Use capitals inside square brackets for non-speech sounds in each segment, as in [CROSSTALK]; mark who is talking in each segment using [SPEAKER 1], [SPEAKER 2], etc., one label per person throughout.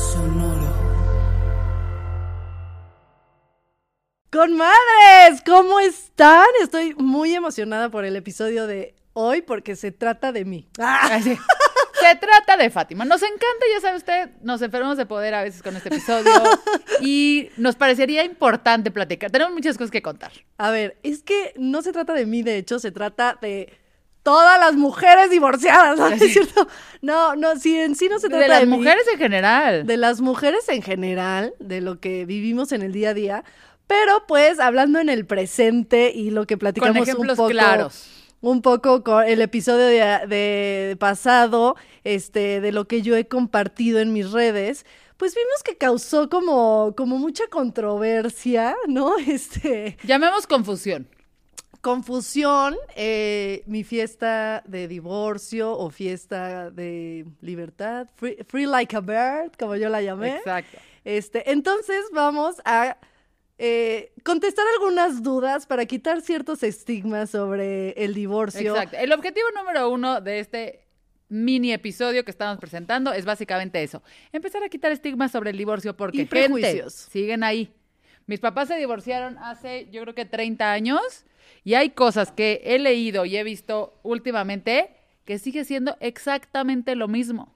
[SPEAKER 1] Sonoro. Con madres, ¿cómo están? Estoy muy emocionada por el episodio de hoy porque se trata de mí.
[SPEAKER 2] Ay, sí. [LAUGHS] Se trata de Fátima. Nos encanta, ya sabe usted, nos enfermamos de poder a veces con este episodio [LAUGHS] y nos parecería importante platicar. Tenemos muchas cosas que contar.
[SPEAKER 1] A ver, es que no se trata de mí, de hecho, se trata de todas las mujeres divorciadas, ¿no es cierto? No, no, sí, en sí no se trata
[SPEAKER 2] De
[SPEAKER 1] de,
[SPEAKER 2] las
[SPEAKER 1] mí,
[SPEAKER 2] mujeres en general.
[SPEAKER 1] de las mujeres en general, de lo que vivimos en el día a día, pero pues hablando en el presente y lo que platicamos
[SPEAKER 2] Con ejemplos
[SPEAKER 1] un poco,
[SPEAKER 2] claros.
[SPEAKER 1] un poco con el episodio de, de pasado, este, de lo que yo he compartido en mis redes. Pues vimos que causó como, como mucha controversia, ¿no? [LAUGHS] Este,
[SPEAKER 2] Llamemos confusión.
[SPEAKER 1] Confusión, eh, mi fiesta de divorcio o fiesta de libertad, free, free like a bird, como yo la llamé.
[SPEAKER 2] Exacto.
[SPEAKER 1] Este, entonces vamos a eh, contestar algunas dudas para quitar ciertos estigmas sobre el divorcio.
[SPEAKER 2] Exacto. El objetivo número uno de este mini episodio que estamos presentando es básicamente eso. Empezar a quitar estigmas sobre el divorcio porque,
[SPEAKER 1] Y
[SPEAKER 2] gente,
[SPEAKER 1] prejuicios.
[SPEAKER 2] siguen ahí. Mis papás se divorciaron hace, yo creo que 30 años y hay cosas que he leído y he visto últimamente que sigue siendo exactamente lo mismo.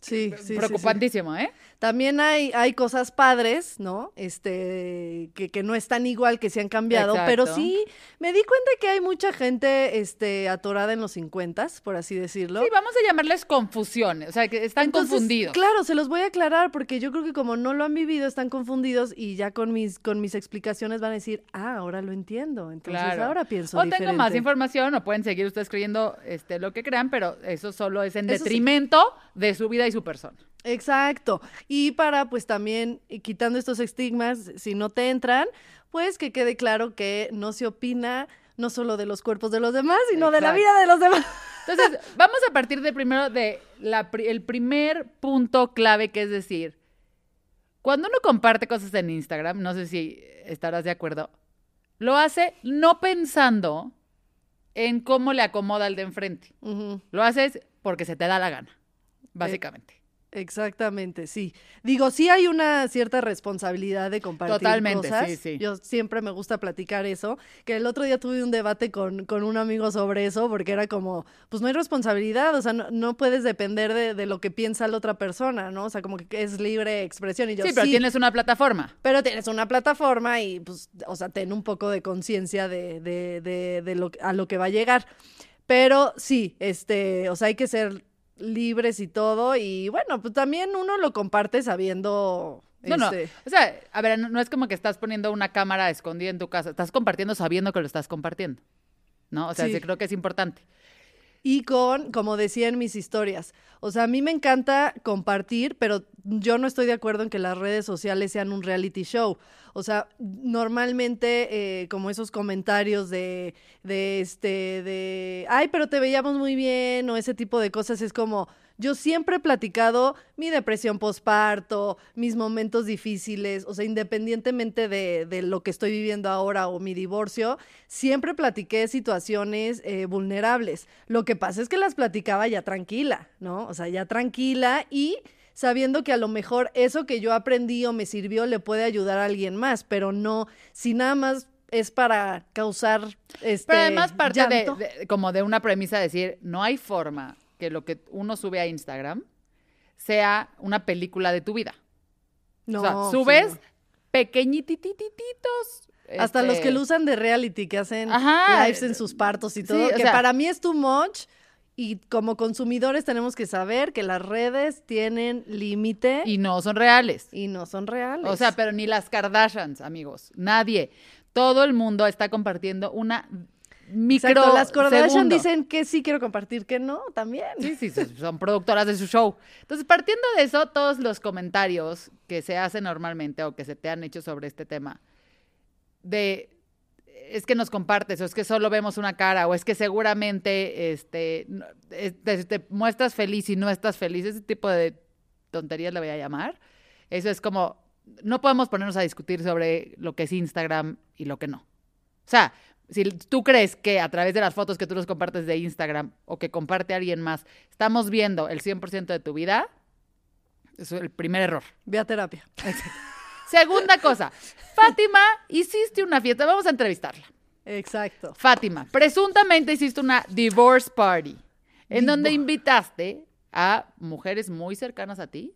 [SPEAKER 1] Sí, sí, sí, sí.
[SPEAKER 2] Preocupantísimo, ¿eh?
[SPEAKER 1] También hay, hay cosas padres, ¿no? Este, que, que no están igual, que se han cambiado, pero sí me di cuenta que hay mucha gente, este, atorada en los 50, por así decirlo.
[SPEAKER 2] Sí, vamos a llamarles confusiones, o sea, que están
[SPEAKER 1] Entonces,
[SPEAKER 2] confundidos.
[SPEAKER 1] Claro, se los voy a aclarar porque yo creo que como no lo han vivido, están confundidos y ya con mis, con mis explicaciones van a decir, ah, ahora lo entiendo. Entonces
[SPEAKER 2] Claro.
[SPEAKER 1] ahora pienso
[SPEAKER 2] o
[SPEAKER 1] diferente.
[SPEAKER 2] tengo más información o pueden seguir ustedes creyendo este, lo que crean, pero eso solo es en
[SPEAKER 1] Eso sí.
[SPEAKER 2] detrimento de su vida y su persona.
[SPEAKER 1] Exacto. Y para, pues también, y quitando estos estigmas, si no te entran, pues que quede claro que no se opina no solo de los cuerpos de los demás, sino de la vida de los demás. [LAUGHS]
[SPEAKER 2] Entonces, vamos a partir de primero de la el primer punto clave, que es decir, cuando uno comparte cosas en Instagram, no sé si estarás de acuerdo, lo hace no pensando en cómo le acomoda al de enfrente. Lo haces porque se te da la gana, básicamente.
[SPEAKER 1] Exactamente, sí. Digo, sí hay una cierta responsabilidad de compartir
[SPEAKER 2] Totalmente,
[SPEAKER 1] cosas.
[SPEAKER 2] sí, sí.
[SPEAKER 1] Yo siempre me gusta platicar eso. Que el otro día tuve un debate con, con un amigo sobre eso, porque era como, pues no hay responsabilidad, o sea, no, no puedes depender de, de lo que piensa la otra persona, ¿no? O sea, como que es libre expresión. Y yo,
[SPEAKER 2] sí, pero tienes una plataforma.
[SPEAKER 1] pero tienes una plataforma y, pues, o sea, ten un poco de conciencia de, de, de, de lo, a lo que va a llegar. Pero sí, este, o sea, hay que ser libres y todo. Y bueno, pues también uno lo comparte sabiendo.
[SPEAKER 2] No, no.
[SPEAKER 1] este,
[SPEAKER 2] O sea, a ver, no, no es como que estás poniendo una cámara escondida en tu casa. Estás compartiendo sabiendo que lo estás compartiendo. ¿No? O sea,
[SPEAKER 1] Sí.
[SPEAKER 2] sí creo que es importante.
[SPEAKER 1] Y con, como decía en mis historias, o sea, a mí me encanta compartir, pero yo no estoy de acuerdo en que las redes sociales sean un reality show. O sea, normalmente eh, como esos comentarios de, de este, de, ay, pero te veíamos muy bien, o ese tipo de cosas, es como, yo siempre he platicado mi depresión postparto, mis momentos difíciles, o sea, independientemente de, de lo que estoy viviendo ahora o mi divorcio, siempre platiqué situaciones eh, vulnerables. Lo que pasa es que las platicaba ya tranquila, ¿no? O sea, ya tranquila y sabiendo que a lo mejor eso que yo aprendí o me sirvió le puede ayudar a alguien más, pero no, si nada más es para causar este
[SPEAKER 2] Pero además parte de, como de una premisa de decir, no hay forma que lo que uno sube a Instagram sea una película de tu vida.
[SPEAKER 1] no,
[SPEAKER 2] o sea,
[SPEAKER 1] sí,
[SPEAKER 2] subes
[SPEAKER 1] no.
[SPEAKER 2] pequeñititititos.
[SPEAKER 1] Hasta los
[SPEAKER 2] este,
[SPEAKER 1] que lo usan de reality, que hacen
[SPEAKER 2] Ajá.
[SPEAKER 1] lives en sus partos y
[SPEAKER 2] Sí,
[SPEAKER 1] todo, que
[SPEAKER 2] sea-
[SPEAKER 1] para mí es too much. Y como consumidores tenemos que saber que las redes tienen límite y,
[SPEAKER 2] Y no son reales.
[SPEAKER 1] no son reales.
[SPEAKER 2] O sea, pero ni las Kardashians, amigos. Nadie. Todo el mundo está compartiendo una micro
[SPEAKER 1] Exacto, las Kardashian
[SPEAKER 2] segundo.
[SPEAKER 1] dicen que sí quiero compartir, que no, también.
[SPEAKER 2] Sí, sí, son productoras de su show. Entonces, partiendo de eso, todos los comentarios que se hacen normalmente o que se te han hecho sobre este tema, de es que nos compartes, o es que solo vemos una cara, o es que seguramente este, te, te muestras feliz y no estás feliz, ese tipo de tonterías le voy a llamar. Eso es como, no podemos ponernos a discutir sobre lo que es Instagram y lo que no. O sea, si tú crees que a través de las fotos que tú nos compartes de Instagram o que comparte alguien más, estamos viendo el 100% de tu vida, es el primer error.
[SPEAKER 1] Ve a terapia.
[SPEAKER 2] Segunda cosa, Fátima, hiciste una fiesta, vamos a entrevistarla.
[SPEAKER 1] Exacto.
[SPEAKER 2] Fátima, presuntamente hiciste una divorce party, en donde invitaste a mujeres muy cercanas a ti.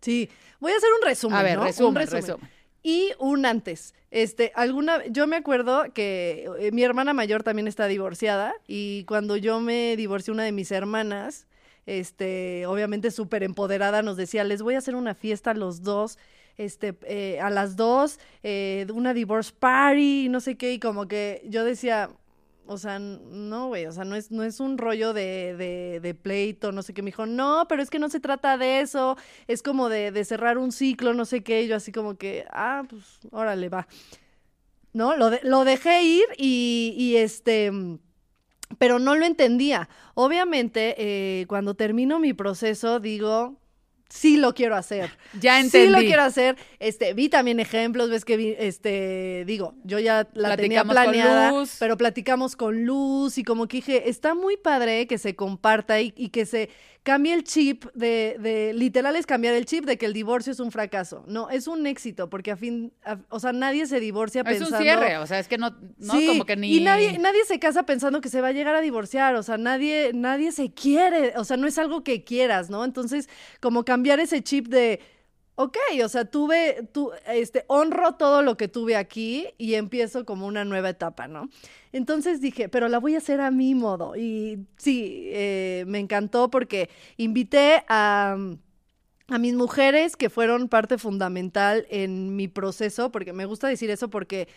[SPEAKER 1] Sí, voy a hacer un resumen.
[SPEAKER 2] A ver,
[SPEAKER 1] ¿no? Un
[SPEAKER 2] resumen, resumen.
[SPEAKER 1] Y un antes. Este, alguna, yo me acuerdo que eh, mi hermana mayor también está divorciada y cuando yo me divorcié una de mis hermanas, este, obviamente súper empoderada, nos decía, les voy a hacer una fiesta a los dos, este, eh, a las dos, eh, una divorce party, no sé qué, y como que yo decía, o sea, no, güey, o sea, no es, no es un rollo de, de, de pleito, no sé qué. Me dijo, no, pero es que no se trata de eso, es como de, de cerrar un ciclo, no sé qué. Yo así como que, ah, pues, órale, va. ¿No? Lo, de- lo dejé ir y, y este, pero no lo entendía. Obviamente, eh, cuando termino mi proceso, digo, sí lo quiero hacer.
[SPEAKER 2] Ya entendí.
[SPEAKER 1] Sí lo quiero hacer. Este, vi también ejemplos, ves que vi, este, digo, yo ya la tenía
[SPEAKER 2] Platicamos con
[SPEAKER 1] planeada,
[SPEAKER 2] Luz.
[SPEAKER 1] pero platicamos con Luz y como que dije, está muy padre que se comparta y, y que se cambie el chip de, de, literal es cambiar el chip de que el divorcio es un fracaso. No, es un éxito, porque a fin, a- o sea, nadie se divorcia
[SPEAKER 2] Es
[SPEAKER 1] pensando...
[SPEAKER 2] un cierre, o sea, es que no, no
[SPEAKER 1] Sí,
[SPEAKER 2] como que ni...
[SPEAKER 1] Y nadie, nadie se casa pensando que se va a llegar a divorciar, o sea, nadie, nadie se quiere, o sea, no es algo que quieras, ¿no? Entonces, como cambiar ese chip de, ok, o sea, tuve, tu, este, honro todo lo que tuve aquí y empiezo como una nueva etapa, ¿no? Entonces dije, pero la voy a hacer a mi modo. Y sí, eh, me encantó porque invité a a mis mujeres que fueron parte fundamental en mi proceso, porque me gusta decir eso porque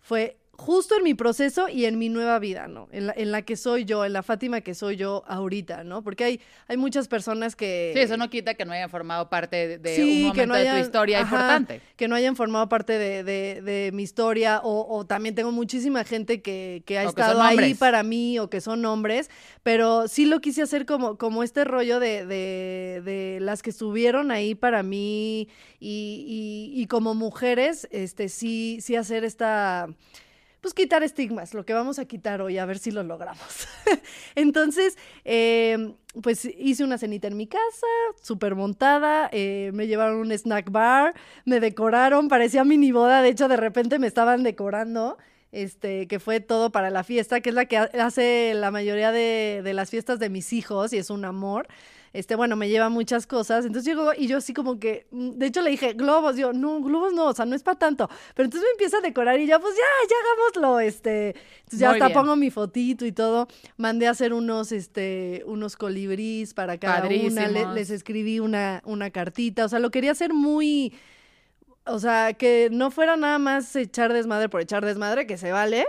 [SPEAKER 1] fue justo en mi proceso y en mi nueva vida, ¿no? En la, en la que soy yo, en la Fátima que soy yo ahorita, ¿no? Porque hay, hay muchas personas que...
[SPEAKER 2] Sí, eso no quita que no hayan formado parte de, de
[SPEAKER 1] Sí,
[SPEAKER 2] un momento
[SPEAKER 1] que no
[SPEAKER 2] de
[SPEAKER 1] hayan-
[SPEAKER 2] tu historia
[SPEAKER 1] ajá,
[SPEAKER 2] importante.
[SPEAKER 1] Que no hayan formado parte de, de- de mi historia o, o también tengo muchísima gente que, que ha
[SPEAKER 2] O que son
[SPEAKER 1] estado ahí para mí o que son hombres, pero sí lo quise hacer como, como este rollo de, de- de las que estuvieron ahí para mí y, y- y como mujeres, este sí, sí hacer esta pues quitar estigmas, lo que vamos a quitar hoy, a ver si lo logramos. [LAUGHS] Entonces, eh, pues hice una cenita en mi casa, súper montada, eh, me llevaron un snack bar, me decoraron, parecía mini boda, de hecho de repente me estaban decorando, este, que fue todo para la fiesta, que es la que ha- hace la mayoría de, de las fiestas de mis hijos y es un amor. Este, bueno, me lleva muchas cosas. Entonces llegó y yo así como que, mm, de hecho le dije, globos, yo, no, globos no, o sea, no es para tanto. Pero entonces me empieza a decorar y ya, pues ya, ya hagámoslo, este. Entonces ya
[SPEAKER 2] Muy
[SPEAKER 1] hasta
[SPEAKER 2] bien.
[SPEAKER 1] pongo mi fotito y todo. Mandé a hacer unos, este, unos colibríes para cada una. Le- les escribí una, una cartita. O sea, lo quería hacer muy, o sea, que no fuera nada más echar desmadre por echar desmadre, que se vale,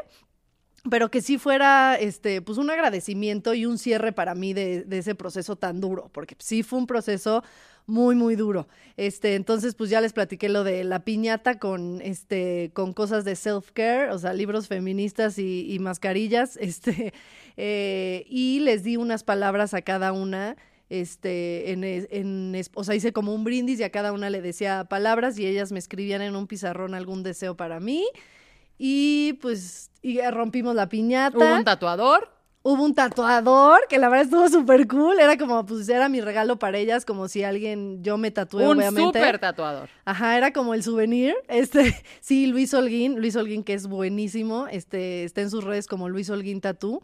[SPEAKER 1] pero que sí fuera, este, pues un agradecimiento y un cierre para mí de, ese proceso tan duro, porque sí fue un proceso muy, muy duro. Este, entonces, pues ya les platiqué lo de la piñata con, este, con cosas de self-care, o sea, libros feministas y, mascarillas, [LAUGHS] este, eh, y les di unas palabras a cada una este, en, en, o sea, hice como un brindis y a cada una le decía palabras y ellas me escribían en un pizarrón algún deseo para mí y pues y rompimos la piñata.
[SPEAKER 2] Hubo un tatuador.
[SPEAKER 1] Hubo un tatuador que la verdad estuvo súper cool, era como, pues era mi regalo para ellas, como si alguien, yo me tatué
[SPEAKER 2] un
[SPEAKER 1] obviamente.
[SPEAKER 2] súper tatuador.
[SPEAKER 1] Ajá, era como el souvenir. Este, [LAUGHS] sí, Luis Holguín, Luis Holguín que es buenísimo, este, está en sus redes como Luis Holguín Tatú.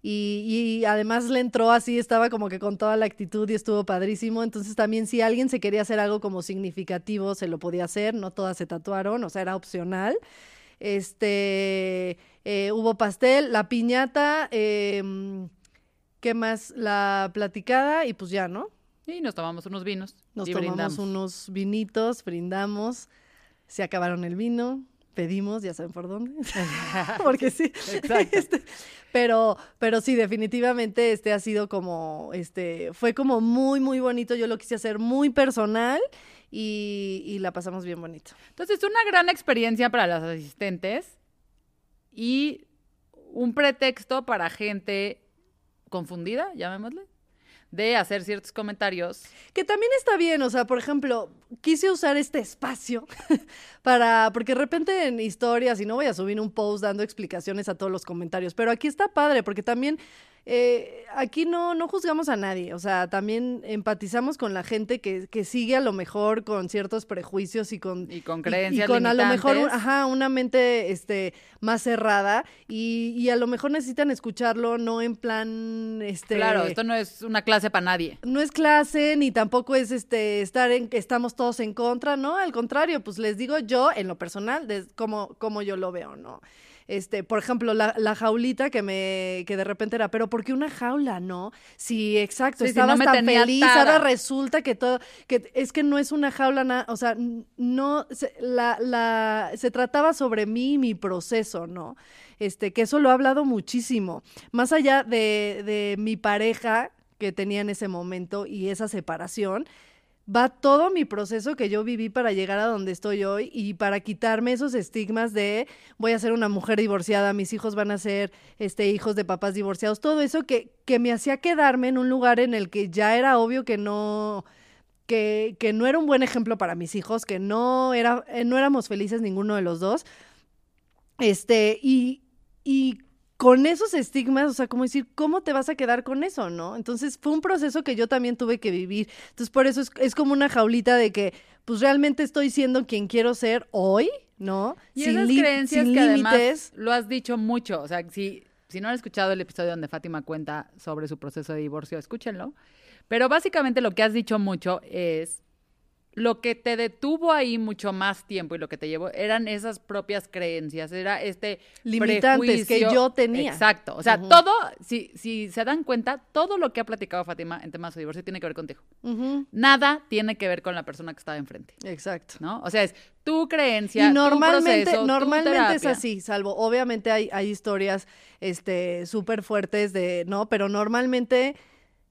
[SPEAKER 1] Y, y además le entró así, estaba como que con toda la actitud y estuvo padrísimo. Entonces también si alguien se quería hacer algo como significativo, se lo podía hacer. No todas se tatuaron, o sea, era opcional. Este, eh, hubo pastel, la piñata, em, ¿qué más? La platicada y pues ya, ¿no?
[SPEAKER 2] Y nos tomamos unos vinos.
[SPEAKER 1] Nos
[SPEAKER 2] y
[SPEAKER 1] tomamos
[SPEAKER 2] brindamos.
[SPEAKER 1] unos vinitos, brindamos, se acabaron el vino, pedimos, ya saben por dónde. [LAUGHS] Porque sí. Este, pero, pero sí, definitivamente este ha sido como, este, fue como muy, muy bonito. Yo lo quise hacer muy personal y, y la pasamos bien bonito.
[SPEAKER 2] Entonces, una gran experiencia para las asistentes y un pretexto para gente confundida, llamémosle, de hacer ciertos comentarios.
[SPEAKER 1] Que también está bien, o sea, por ejemplo, quise usar este espacio [LAUGHS] para, porque de repente en historias, y no voy a subir un post dando explicaciones a todos los comentarios, pero aquí está padre, porque también eh, aquí no, no juzgamos a nadie, o sea, también empatizamos con la gente que, que sigue a lo mejor con ciertos prejuicios y con,
[SPEAKER 2] Y con creencias
[SPEAKER 1] y con a lo mejor un-
[SPEAKER 2] limitantes.
[SPEAKER 1] ajá, una mente este, más cerrada y, y a lo mejor necesitan escucharlo no en plan este
[SPEAKER 2] Claro, esto no es una clase para nadie.
[SPEAKER 1] no es clase ni tampoco es este estar en que estamos todos en contra, ¿no? Al contrario, pues les digo yo en lo personal de cómo, cómo yo lo veo, ¿no? Este, por ejemplo, la, la jaulita que me, que de repente era, pero ¿por qué una jaula, no? Sí, exacto,
[SPEAKER 2] Sí, no
[SPEAKER 1] tan
[SPEAKER 2] tenía
[SPEAKER 1] feliz,
[SPEAKER 2] atada.
[SPEAKER 1] ahora resulta que todo, que es que no es una jaula, na- o sea, no, se, la, la, se trataba sobre mí y mi proceso, ¿no? Este, que eso lo he hablado muchísimo. Más allá de, de mi pareja que tenía en ese momento y esa separación, va todo mi proceso que yo viví para llegar a donde estoy hoy y para quitarme esos estigmas de voy a ser una mujer divorciada, mis hijos van a ser este hijos de papás divorciados, todo eso que, que me hacía quedarme en un lugar en el que ya era obvio que no que, que no era un buen ejemplo para mis hijos, que no era eh, no éramos felices ninguno de los dos. Este, y, y con esos estigmas, o sea, como decir, ¿cómo te vas a quedar con eso, no? Entonces fue un proceso que yo también tuve que vivir. Entonces por eso es, es como una jaulita de que, pues realmente estoy siendo quien quiero ser hoy, ¿no?
[SPEAKER 2] Y esas
[SPEAKER 1] li-
[SPEAKER 2] creencias
[SPEAKER 1] sin
[SPEAKER 2] que además
[SPEAKER 1] límites.
[SPEAKER 2] lo has dicho mucho. O sea, si, si no han escuchado el episodio donde Fátima cuenta sobre su proceso de divorcio, escúchenlo. Pero básicamente lo que has dicho mucho es lo que te detuvo ahí mucho más tiempo y lo que te llevó eran esas propias creencias, era este
[SPEAKER 1] Limitantes que
[SPEAKER 2] prejuicio.
[SPEAKER 1] yo tenía.
[SPEAKER 2] Exacto. O sea, todo, si, si se dan cuenta, todo lo que ha platicado Fátima en temas de divorcio tiene que ver contigo. Nada tiene que ver con la persona que estaba enfrente.
[SPEAKER 1] Exacto.
[SPEAKER 2] ¿No? O sea, es tu creencia.
[SPEAKER 1] Y
[SPEAKER 2] tu
[SPEAKER 1] normalmente,
[SPEAKER 2] tu
[SPEAKER 1] normalmente es así, salvo, obviamente hay, hay historias este súper fuertes de, ¿no? Pero normalmente,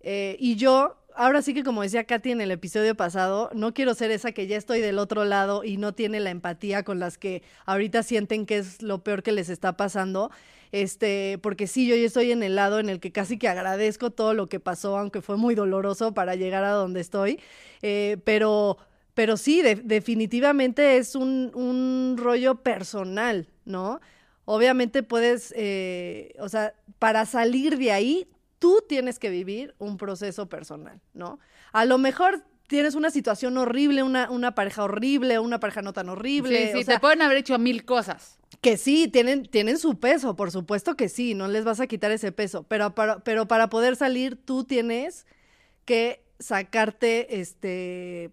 [SPEAKER 1] eh, y yo, ahora sí que como decía Katy en el episodio pasado, no quiero ser esa que ya estoy del otro lado y no tiene la empatía con las que ahorita sienten que es lo peor que les está pasando. Este, porque sí, yo ya estoy en el lado en el que casi que agradezco todo lo que pasó, aunque fue muy doloroso para llegar a donde estoy. Eh, pero, pero sí, de- definitivamente es un, un rollo personal, ¿no? Obviamente puedes, eh, o sea, para salir de ahí, tú tienes que vivir un proceso personal, ¿no? A lo mejor tienes una situación horrible, una, una pareja horrible, una pareja no tan horrible.
[SPEAKER 2] Sí, sí,
[SPEAKER 1] o sea,
[SPEAKER 2] te pueden haber hecho mil cosas.
[SPEAKER 1] que sí, tienen, tienen su peso, por supuesto que sí, no les vas a quitar ese peso, pero para, pero para poder salir tú tienes que sacarte, este,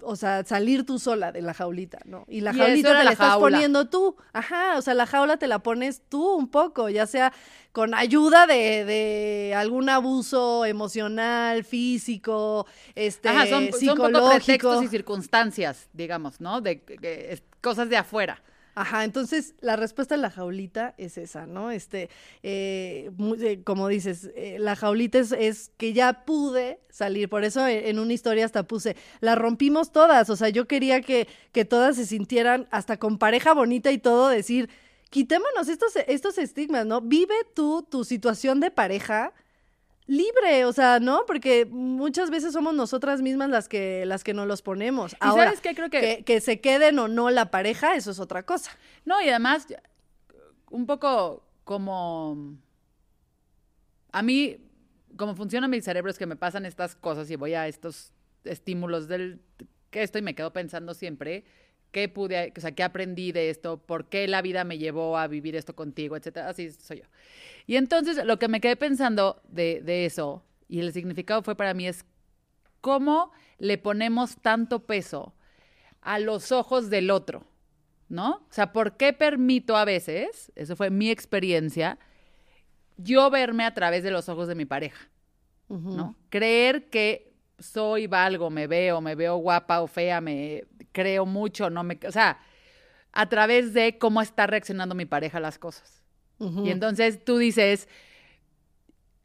[SPEAKER 1] o sea, salir tú sola de la jaulita, ¿no? Y la
[SPEAKER 2] Y
[SPEAKER 1] jaulita te la, estás
[SPEAKER 2] jaula.
[SPEAKER 1] poniendo tú, ajá, o sea, la jaula te la pones tú un poco, ya sea con ayuda de, de algún abuso emocional, físico, este,
[SPEAKER 2] Ajá, son, son poco
[SPEAKER 1] psicológico.
[SPEAKER 2] pretextos y circunstancias, digamos, ¿no? De que es- cosas de afuera.
[SPEAKER 1] Ajá, entonces la respuesta a la jaulita es esa, ¿no? Este, eh, eh, como dices, eh, la jaulita es, es que ya pude salir, por eso en, en una historia hasta puse, la rompimos todas, o sea, yo quería que, que todas se sintieran hasta con pareja bonita y todo, decir, quitémonos estos, estos estigmas, ¿no? Vive tú tu situación de pareja libre, o sea, ¿no? Porque muchas veces somos nosotras mismas las que, las que nos los ponemos.
[SPEAKER 2] ¿Y
[SPEAKER 1] Ahora,
[SPEAKER 2] sabes qué? Creo que-
[SPEAKER 1] que, que se queden o no la pareja, eso es otra cosa.
[SPEAKER 2] No, y además, un poco como... A mí, como funciona mi cerebro es que me pasan estas cosas y voy a estos estímulos del que esto y me quedo pensando siempre qué pude, o sea, qué aprendí de esto, por qué la vida me llevó a vivir esto contigo, etcétera. Así soy yo. Y entonces lo que me quedé pensando de, de eso y el significado fue para mí es cómo le ponemos tanto peso a los ojos del otro, ¿no? O sea, ¿por qué permito a veces, eso fue mi experiencia, yo verme a través de los ojos de mi pareja, ¿no? Creer que soy, valgo, me veo, me veo guapa o fea, me creo mucho, no me... O sea, a través de cómo está reaccionando mi pareja a las cosas. Y entonces tú dices,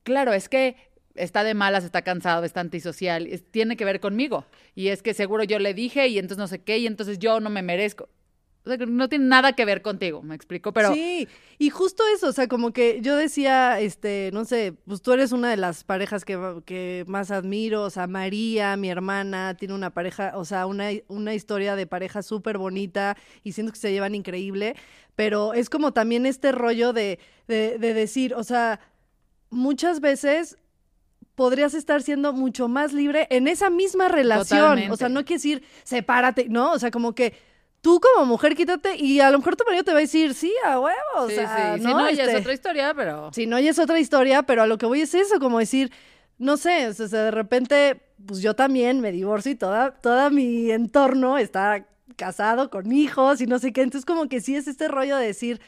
[SPEAKER 2] claro, es que está de malas, está cansado, está antisocial, es- tiene que ver conmigo. Y es que seguro yo le dije y entonces no sé qué, y entonces yo no me merezco. O sea, no tiene nada que ver contigo, me explico, pero
[SPEAKER 1] Sí, y justo eso, o sea, como que yo decía, este, no sé, pues tú eres una de las parejas que, que más admiro, o sea, María, mi hermana, tiene una pareja, o sea, una, una historia de pareja súper bonita y siento que se llevan increíble, pero es como también este rollo de, de, de decir, o sea, muchas veces podrías estar siendo mucho más libre en esa misma relación,
[SPEAKER 2] Totalmente.
[SPEAKER 1] o sea, no quiere decir sepárate, ¿no? O sea, como que... Tú como mujer quítate y a lo mejor tu marido te va a decir, sí, a huevo, o
[SPEAKER 2] sí,
[SPEAKER 1] sea,
[SPEAKER 2] sí,
[SPEAKER 1] ¿no?
[SPEAKER 2] si no, ya es
[SPEAKER 1] Este,
[SPEAKER 2] otra historia, pero...
[SPEAKER 1] Si no, ya es otra historia, pero a lo que voy es eso, como decir, no sé, o sea, de repente, pues yo también me divorcio y toda, toda mi entorno está casado con hijos y no sé qué, entonces como que sí es este rollo de decir,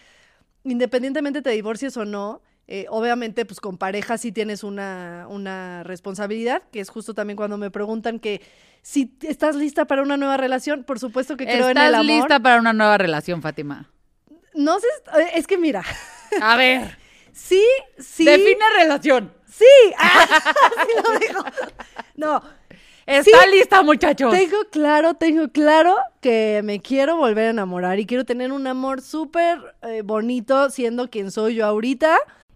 [SPEAKER 1] independientemente te divorcies o no, eh, obviamente pues con pareja sí tienes una, una responsabilidad, que es justo también cuando me preguntan que si estás lista para una nueva relación, por supuesto que creo en el
[SPEAKER 2] ¿Estás lista para una nueva relación, Fátima?
[SPEAKER 1] No sé, eh, es que mira,
[SPEAKER 2] A ver, [LAUGHS]
[SPEAKER 1] sí, sí.
[SPEAKER 2] define relación.
[SPEAKER 1] Sí, [LAUGHS] ah, sí lo. No,
[SPEAKER 2] ¿Está lista, muchachos?
[SPEAKER 1] tengo claro, tengo claro que me quiero volver a enamorar y quiero tener un amor súper eh, bonito siendo quien soy yo ahorita.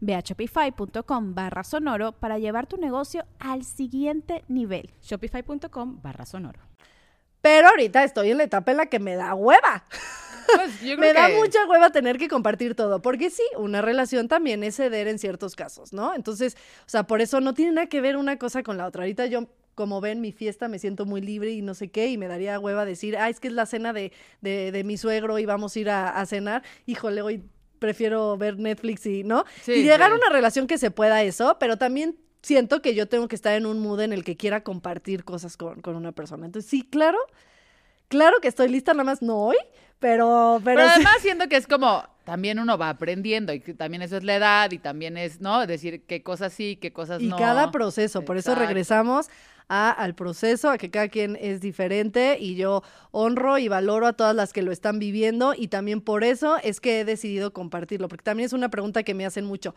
[SPEAKER 3] Ve a shopify.com barra sonoro para llevar tu negocio al siguiente nivel. Shopify.com barra sonoro.
[SPEAKER 1] Pero ahorita estoy en la etapa en la que me da hueva. [LAUGHS]
[SPEAKER 2] Pues, yo [LAUGHS] creo
[SPEAKER 1] Me da
[SPEAKER 2] que-
[SPEAKER 1] mucha hueva tener que compartir todo, porque sí, una relación también es ceder en ciertos casos, ¿no? Entonces, o sea, por eso no tiene nada que ver una cosa con la otra. Ahorita yo, como ven, mi fiesta me siento muy libre y no sé qué, y me daría hueva decir, ah, es que es la cena de, de, de mi suegro y vamos a ir a, a cenar. Híjole, hoy prefiero ver Netflix y, ¿no?
[SPEAKER 2] Sí,
[SPEAKER 1] y llegar
[SPEAKER 2] sí.
[SPEAKER 1] a una relación que se pueda eso, pero también siento que yo tengo que estar en un mood en el que quiera compartir cosas con, con una persona. Entonces, sí, claro, claro que estoy lista, nada más no hoy, pero... Pero,
[SPEAKER 2] Pero
[SPEAKER 1] sí.
[SPEAKER 2] además siento que es como, también uno va aprendiendo y que también eso es la edad y también es, ¿no? Decir qué cosas sí, qué cosas
[SPEAKER 1] Y
[SPEAKER 2] no.
[SPEAKER 1] cada proceso, por eso regresamos a, al proceso, a que cada quien es diferente y yo honro y valoro a todas las que lo están viviendo y también por eso es que he decidido compartirlo, porque también es una pregunta que me hacen mucho.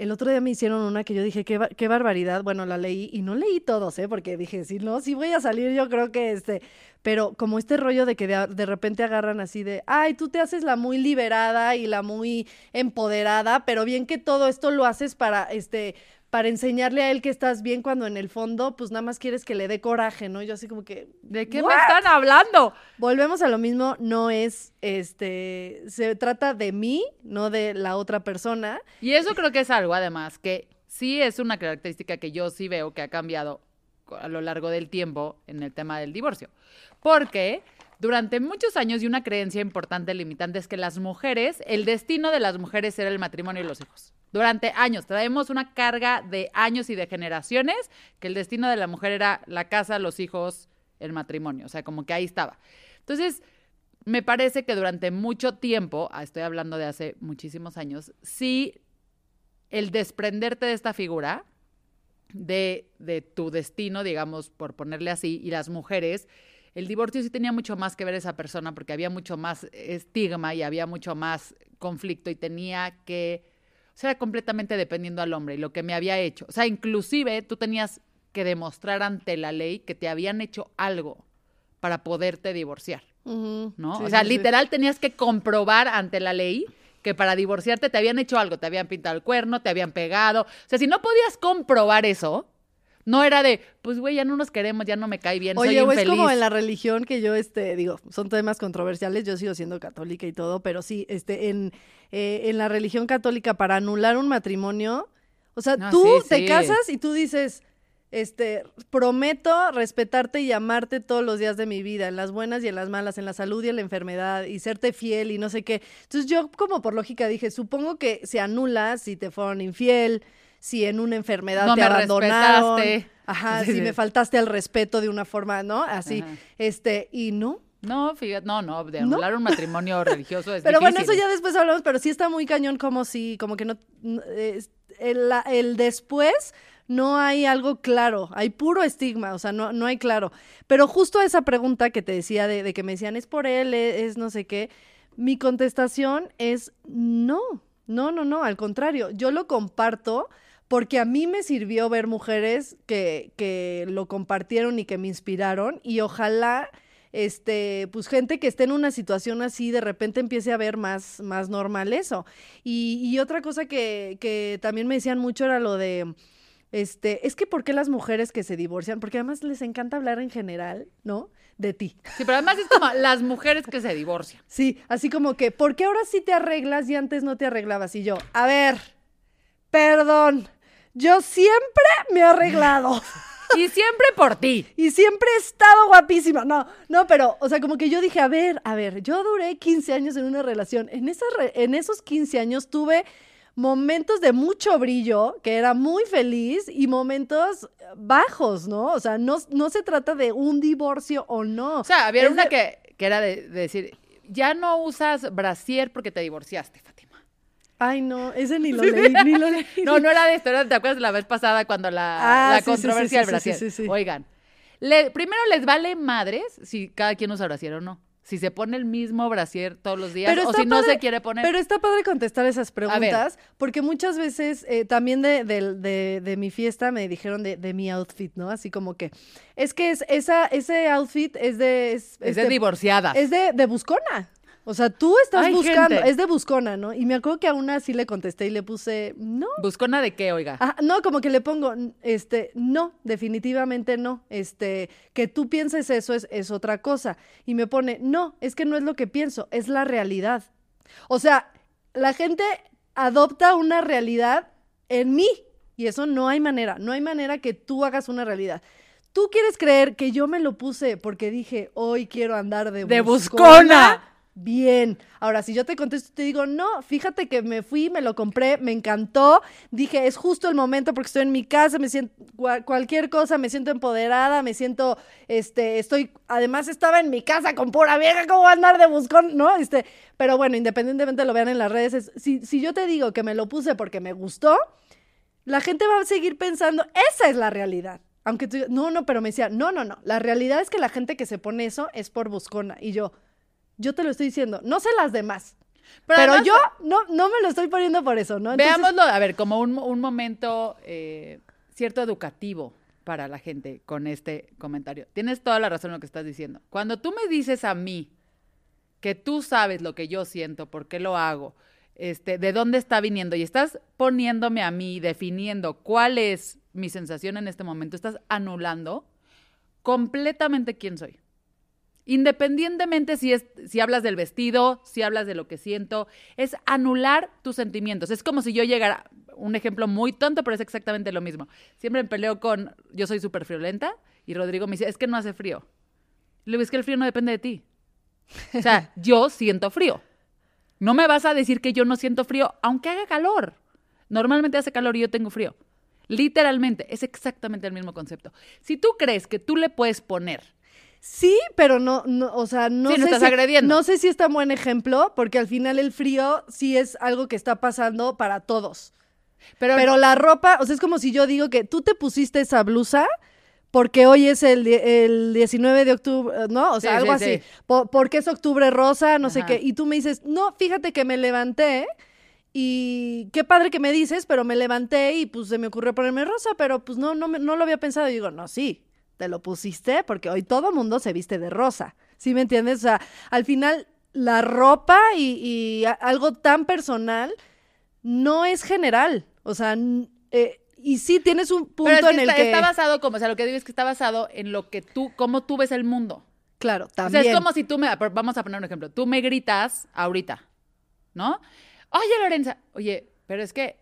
[SPEAKER 1] El otro día me hicieron una que yo dije, qué, qué barbaridad. Bueno, la leí y no leí todos, ¿eh? Porque dije, si no, si voy a salir, yo creo que este. Pero como este rollo de que de, de repente agarran así de, ay, tú te haces la muy liberada y la muy empoderada, pero bien que todo esto lo haces para, este, para enseñarle a él que estás bien cuando en el fondo, pues nada más quieres que le dé coraje, ¿no? Yo así como que,
[SPEAKER 2] ¿De qué
[SPEAKER 1] "What?".
[SPEAKER 2] me están hablando?
[SPEAKER 1] Volvemos a lo mismo, no es, este, se trata de mí, no de la otra persona.
[SPEAKER 2] Y eso creo que es algo, además, que sí es una característica que yo sí veo que ha cambiado a lo largo del tiempo en el tema del divorcio. Porque durante muchos años y una creencia importante limitante es que las mujeres, el destino de las mujeres era el matrimonio y los hijos. Durante años, traemos una carga de años y de generaciones que el destino de la mujer era la casa, los hijos, el matrimonio. O sea, como que ahí estaba. Entonces, me parece que durante mucho tiempo, ah, estoy hablando de hace muchísimos años, sí el desprenderte de esta figura, de, de tu destino, digamos, por ponerle así, y las mujeres, el divorcio sí tenía mucho más que ver esa persona porque había mucho más estigma y había mucho más conflicto y tenía que, era completamente dependiendo al hombre y lo que me había hecho. O sea, inclusive tú tenías que demostrar ante la ley que te habían hecho algo para poderte divorciar. ¿no?
[SPEAKER 1] sí,
[SPEAKER 2] o sea,
[SPEAKER 1] sí, sí.
[SPEAKER 2] literal tenías que comprobar ante la ley que para divorciarte te habían hecho algo, te habían pintado el cuerno, te habían pegado. O sea, si no podías comprobar eso, No era de, pues güey, ya no nos queremos, ya no me cae bien,
[SPEAKER 1] Oye,
[SPEAKER 2] soy
[SPEAKER 1] o es como en la religión que yo, este, digo, son temas controversiales, yo sigo siendo católica y todo, pero sí, este, en, eh, en la religión católica para anular un matrimonio, o sea,
[SPEAKER 2] No,
[SPEAKER 1] tú
[SPEAKER 2] sí,
[SPEAKER 1] te
[SPEAKER 2] sí.
[SPEAKER 1] casas y tú dices, este, prometo respetarte y amarte todos los días de mi vida, en las buenas y en las malas, en la salud y en la enfermedad, y serte fiel y no sé qué. Entonces yo como por lógica dije, supongo que se anula si te fueron infiel, si en una enfermedad
[SPEAKER 2] No
[SPEAKER 1] te
[SPEAKER 2] me
[SPEAKER 1] abandonaron.
[SPEAKER 2] respetaste.
[SPEAKER 1] Ajá,
[SPEAKER 2] Sí,
[SPEAKER 1] si
[SPEAKER 2] sí.
[SPEAKER 1] me faltaste al respeto de una forma, ¿no? Así,
[SPEAKER 2] Ajá.
[SPEAKER 1] este, y no.
[SPEAKER 2] No, fíjate, no, no, de
[SPEAKER 1] ¿No?
[SPEAKER 2] anular un matrimonio [LAUGHS] religioso es
[SPEAKER 1] Pero bueno, eso ya después hablamos, pero sí está muy cañón como si, como que no, el, después no hay algo claro, hay puro estigma, o sea, no, no hay claro. Pero justo a esa pregunta que te decía de, de que me decían, es por él, e- es, no sé qué, mi contestación es no, no, no, no, al contrario, yo lo comparto porque a mí me sirvió ver mujeres que, que lo compartieron y que me inspiraron y ojalá este, pues gente que esté en una situación así, de repente empiece a ver más, más normal eso. Y, y otra cosa que, que también me decían mucho era lo de, este, es que ¿por qué las mujeres que se divorcian? Porque además les encanta hablar en general, ¿no? De ti.
[SPEAKER 2] Sí, pero además es como las mujeres que se divorcian.
[SPEAKER 1] Sí, así como que, ¿por qué ahora sí te arreglas y antes no te arreglabas? Y yo, a ver, perdón, yo siempre me he arreglado. [LAUGHS]
[SPEAKER 2] Y siempre por ti.
[SPEAKER 1] Y siempre he estado guapísima. No, no, pero, o sea, como que yo dije, a ver, a ver, yo duré 15 años en una relación. En, esa re- en esos 15 años tuve momentos de mucho brillo, que era muy feliz, y momentos bajos, ¿no? O sea, no, no se trata de un divorcio o no.
[SPEAKER 2] O sea, había
[SPEAKER 1] Es
[SPEAKER 2] una
[SPEAKER 1] de-
[SPEAKER 2] que, que era de, de decir, ya no usas brasier porque te divorciaste.
[SPEAKER 1] Ay, no, ese ni lo leí, ni lo leí. [LAUGHS]
[SPEAKER 2] No, no era de esto, era, ¿te acuerdas de la vez pasada cuando la,
[SPEAKER 1] Ah,
[SPEAKER 2] la
[SPEAKER 1] sí,
[SPEAKER 2] controversia del
[SPEAKER 1] sí,
[SPEAKER 2] brasier?
[SPEAKER 1] sí, sí, sí.
[SPEAKER 2] Oigan, le- primero les vale madres si cada quien usa brasier o no. Si se pone el mismo brasier todos los días o si no se quiere poner.
[SPEAKER 1] Pero está padre contestar esas preguntas, porque muchas veces eh, también de, del- de- de mi fiesta me dijeron de, mi outfit, ¿no? Así como que, es que es, esa, ese outfit es de... Es,
[SPEAKER 2] es
[SPEAKER 1] es
[SPEAKER 2] de
[SPEAKER 1] de-
[SPEAKER 2] divorciadas.
[SPEAKER 1] es de, de buscona. O sea, tú estás
[SPEAKER 2] Ay,
[SPEAKER 1] buscando,
[SPEAKER 2] gente.
[SPEAKER 1] es de buscona, ¿no? Y me acuerdo que a una sí le contesté y le puse, no.
[SPEAKER 2] ¿Buscona de qué, oiga?
[SPEAKER 1] Ajá, no, como que le pongo, este, no, definitivamente no. Este, que tú pienses eso es, es otra cosa. Y me pone, no, es que no es lo que pienso, es la realidad. O sea, la gente adopta una realidad en mí. Y eso no hay manera, no hay manera que tú hagas una realidad. Tú quieres creer que yo me lo puse porque dije, hoy quiero andar de,
[SPEAKER 2] ¡De
[SPEAKER 1] buscona?
[SPEAKER 2] buscona!
[SPEAKER 1] Bien. Ahora, si yo te contesto y te digo, no, fíjate que me fui, me lo compré, me encantó, dije, es justo el momento porque estoy en mi casa, me siento, cua- cualquier cosa, me siento empoderada, me siento, este, estoy, además estaba en mi casa con pura vieja, ¿cómo voy a andar de buscón? ¿No? Este, pero bueno, independientemente lo vean en las redes, es- si, si yo te digo que me lo puse porque me gustó, la gente va a seguir pensando, esa es la realidad. Aunque tú, no, no, pero me decía, no, no, no, la realidad es que la gente que se pone eso es por buscona. Y yo, yo te lo estoy diciendo, no sé las demás. Pero,
[SPEAKER 2] además,
[SPEAKER 1] yo no, no me lo estoy poniendo por eso, ¿no? Entonces,
[SPEAKER 2] Veámoslo, a ver, como un, un momento eh, cierto educativo para la gente con este comentario. Tienes toda la razón en lo que estás diciendo. Cuando tú me dices a mí que tú sabes lo que yo siento, por qué lo hago, este, de dónde está viniendo y estás poniéndome a mí, definiendo cuál es mi sensación en este momento, estás anulando completamente quién soy. Independientemente si, es, si hablas del vestido, si hablas de lo que siento, es anular tus sentimientos. Es como si yo llegara, un ejemplo muy tonto, pero es exactamente lo mismo. Siempre me peleo con, yo soy súper friolenta, y Rodrigo me dice, es que no hace frío. Le digo, es que el frío no depende de ti. O sea, [LAUGHS] yo siento frío. No me vas a decir que yo no siento frío, aunque haga calor. Normalmente hace calor y yo tengo frío. Literalmente, es exactamente el mismo concepto. Si tú crees que tú le puedes poner
[SPEAKER 1] Sí, pero no, no o sea, no
[SPEAKER 2] Sí,
[SPEAKER 1] sé
[SPEAKER 2] estás
[SPEAKER 1] si,
[SPEAKER 2] agrediendo.
[SPEAKER 1] No sé si es tan buen ejemplo, porque al final el frío sí es algo que está pasando para todos.
[SPEAKER 2] Pero,
[SPEAKER 1] Pero la ropa, o sea, es como si yo digo que tú te pusiste esa blusa porque hoy es el, el 19 de octubre, ¿no? O sea,
[SPEAKER 2] Sí,
[SPEAKER 1] algo
[SPEAKER 2] sí,
[SPEAKER 1] así.
[SPEAKER 2] sí.
[SPEAKER 1] Po- porque es octubre rosa, no sé qué. Y tú me dices, no, fíjate que me levanté y qué padre que me dices, pero me levanté y pues se me ocurrió ponerme rosa, pero pues no, no, no lo había pensado. Y digo, no, sí, te lo pusiste porque hoy todo mundo se viste de rosa. ¿Sí me entiendes? O sea, al final la ropa y, algo tan personal no es general. O sea, eh, y sí tienes un punto
[SPEAKER 2] Pero es que
[SPEAKER 1] en el
[SPEAKER 2] está,
[SPEAKER 1] que.
[SPEAKER 2] está basado como, o sea, lo que digo es que está basado en lo que tú, cómo tú ves el mundo.
[SPEAKER 1] Claro,
[SPEAKER 2] O sea,
[SPEAKER 1] también.
[SPEAKER 2] es como si tú me, vamos a poner un ejemplo, tú me gritas ahorita, ¿no? Oye, Lorenza, oye, pero es que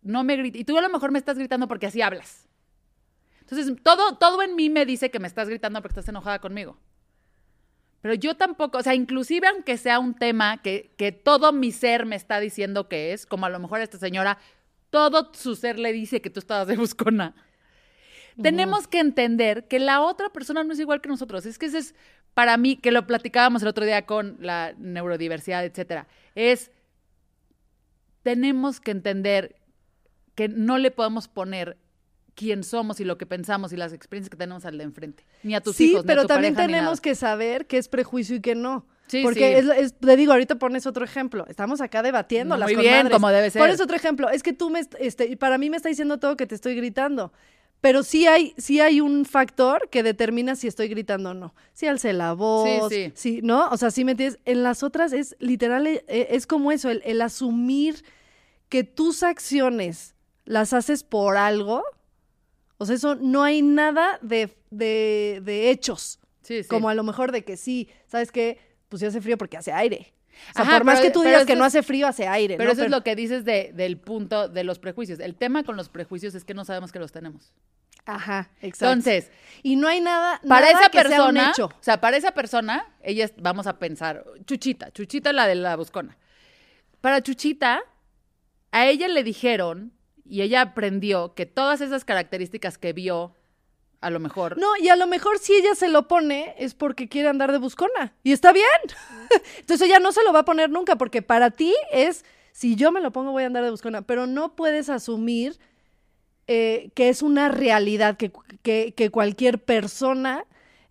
[SPEAKER 2] no me grites, y tú a lo mejor me estás gritando porque así hablas. Entonces, todo, todo en mí me dice que me estás gritando porque estás enojada conmigo. Pero yo tampoco, o sea, inclusive aunque sea un tema que, que todo mi ser me está diciendo que es, como a lo mejor esta señora, todo su ser le dice que tú estabas de buscona. Tenemos que entender que la otra persona no es igual que nosotros. Es que ese es, para mí, que lo platicábamos el otro día con la neurodiversidad, etcétera, es, tenemos que entender que no le podemos poner quién somos y lo que pensamos y las experiencias que tenemos al de enfrente. Ni a tus
[SPEAKER 1] sí,
[SPEAKER 2] hijos, ni a
[SPEAKER 1] pero
[SPEAKER 2] tu
[SPEAKER 1] también
[SPEAKER 2] pareja,
[SPEAKER 1] tenemos que saber qué es prejuicio y qué no.
[SPEAKER 2] Sí,
[SPEAKER 1] Porque
[SPEAKER 2] sí.
[SPEAKER 1] es, es- te digo, ahorita pones otro ejemplo. Estamos acá debatiendo las
[SPEAKER 2] Muy bien, como debe ser.
[SPEAKER 1] Pones otro ejemplo. Es que tú me, est- este, para mí me está diciendo todo que te estoy gritando. Pero sí hay, sí hay un factor que determina si estoy gritando o no. Si alce la voz,
[SPEAKER 2] sí.
[SPEAKER 1] si- ¿no? O sea, sí me entiendes. En las otras es literal, eh, es como eso, el, el asumir que tus acciones las haces por algo. O sea, eso no hay nada de, de, de hechos.
[SPEAKER 2] Sí, sí.
[SPEAKER 1] Como a lo mejor de que sí, ¿sabes qué? Pues sí hace frío porque hace aire. O sea,
[SPEAKER 2] Ajá,
[SPEAKER 1] por más
[SPEAKER 2] pero-
[SPEAKER 1] que tú digas que no
[SPEAKER 2] es-
[SPEAKER 1] hace frío, hace aire.
[SPEAKER 2] Pero
[SPEAKER 1] ¿no?
[SPEAKER 2] eso es lo que dices de, del punto de los prejuicios. El tema con los prejuicios es que no sabemos que los tenemos.
[SPEAKER 1] Ajá, exacto.
[SPEAKER 2] Entonces,
[SPEAKER 1] y no hay nada,
[SPEAKER 2] para
[SPEAKER 1] nada
[SPEAKER 2] esa
[SPEAKER 1] que sea un
[SPEAKER 2] persona,
[SPEAKER 1] hecho.
[SPEAKER 2] o sea, para esa persona, ella es, vamos a pensar, Chuchita, Chuchita la de la buscona. Para Chuchita, a ella le dijeron y ella aprendió que todas esas características que vio, a lo mejor,
[SPEAKER 1] No, y a lo mejor si ella se lo pone es porque quiere andar de buscona. Y está bien. [LAUGHS] Entonces ella no se lo va a poner nunca porque para ti es, si yo me lo pongo voy a andar de buscona, pero no puedes asumir eh, que es una realidad, que, que, que cualquier persona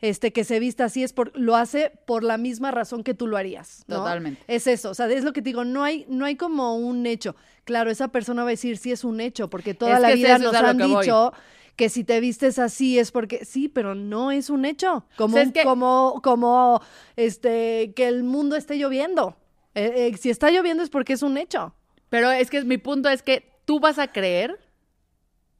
[SPEAKER 1] este, que se vista así es por, lo hace por la misma razón que tú lo harías. ¿no?
[SPEAKER 2] Totalmente.
[SPEAKER 1] Es eso, o sea, es lo que te digo, no hay, no hay como un hecho. Claro, esa persona va a decir sí es un hecho, porque toda
[SPEAKER 2] Es
[SPEAKER 1] la vida nos han
[SPEAKER 2] que voy.
[SPEAKER 1] dicho que si te vistes así es porque sí, pero no es un hecho. Como,
[SPEAKER 2] O sea, es
[SPEAKER 1] un-
[SPEAKER 2] que-
[SPEAKER 1] como, como este, que el mundo esté lloviendo. Eh, eh, si está lloviendo es porque es un hecho.
[SPEAKER 2] pero es que mi punto es que tú vas a creer,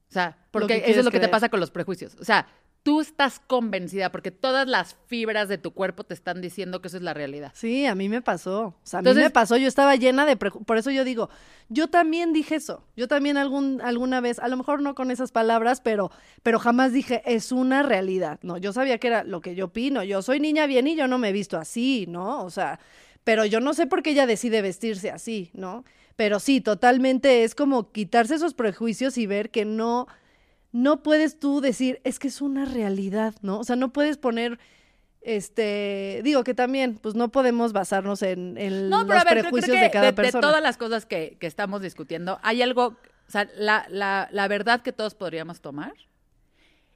[SPEAKER 2] o sea, porque
[SPEAKER 1] que
[SPEAKER 2] eso es lo que te pasa con los prejuicios. O sea, tú estás convencida porque todas las fibras de tu cuerpo te están diciendo que eso es la realidad.
[SPEAKER 1] Sí, a mí me pasó. O sea, a mí me pasó. Yo estaba llena de... Por eso yo digo, yo también dije eso. Yo también algún, alguna vez, a lo mejor no con esas palabras, pero, pero jamás dije, es una realidad. No, yo sabía que era lo que yo opino. Yo soy niña bien y yo no me he visto así, ¿no? O sea, pero yo no sé por qué ella decide vestirse así, ¿no? Pero sí, totalmente es como quitarse esos prejuicios y ver que no... No puedes tú decir, es que es una realidad, ¿no? O sea, no puedes poner este, digo que también, pues no podemos basarnos en, en
[SPEAKER 2] No, pero
[SPEAKER 1] los
[SPEAKER 2] a ver,
[SPEAKER 1] prejuicios
[SPEAKER 2] creo que
[SPEAKER 1] de cada
[SPEAKER 2] de,
[SPEAKER 1] persona.
[SPEAKER 2] todas las cosas que, que estamos discutiendo, hay algo, o sea, la, la, la verdad que todos podríamos tomar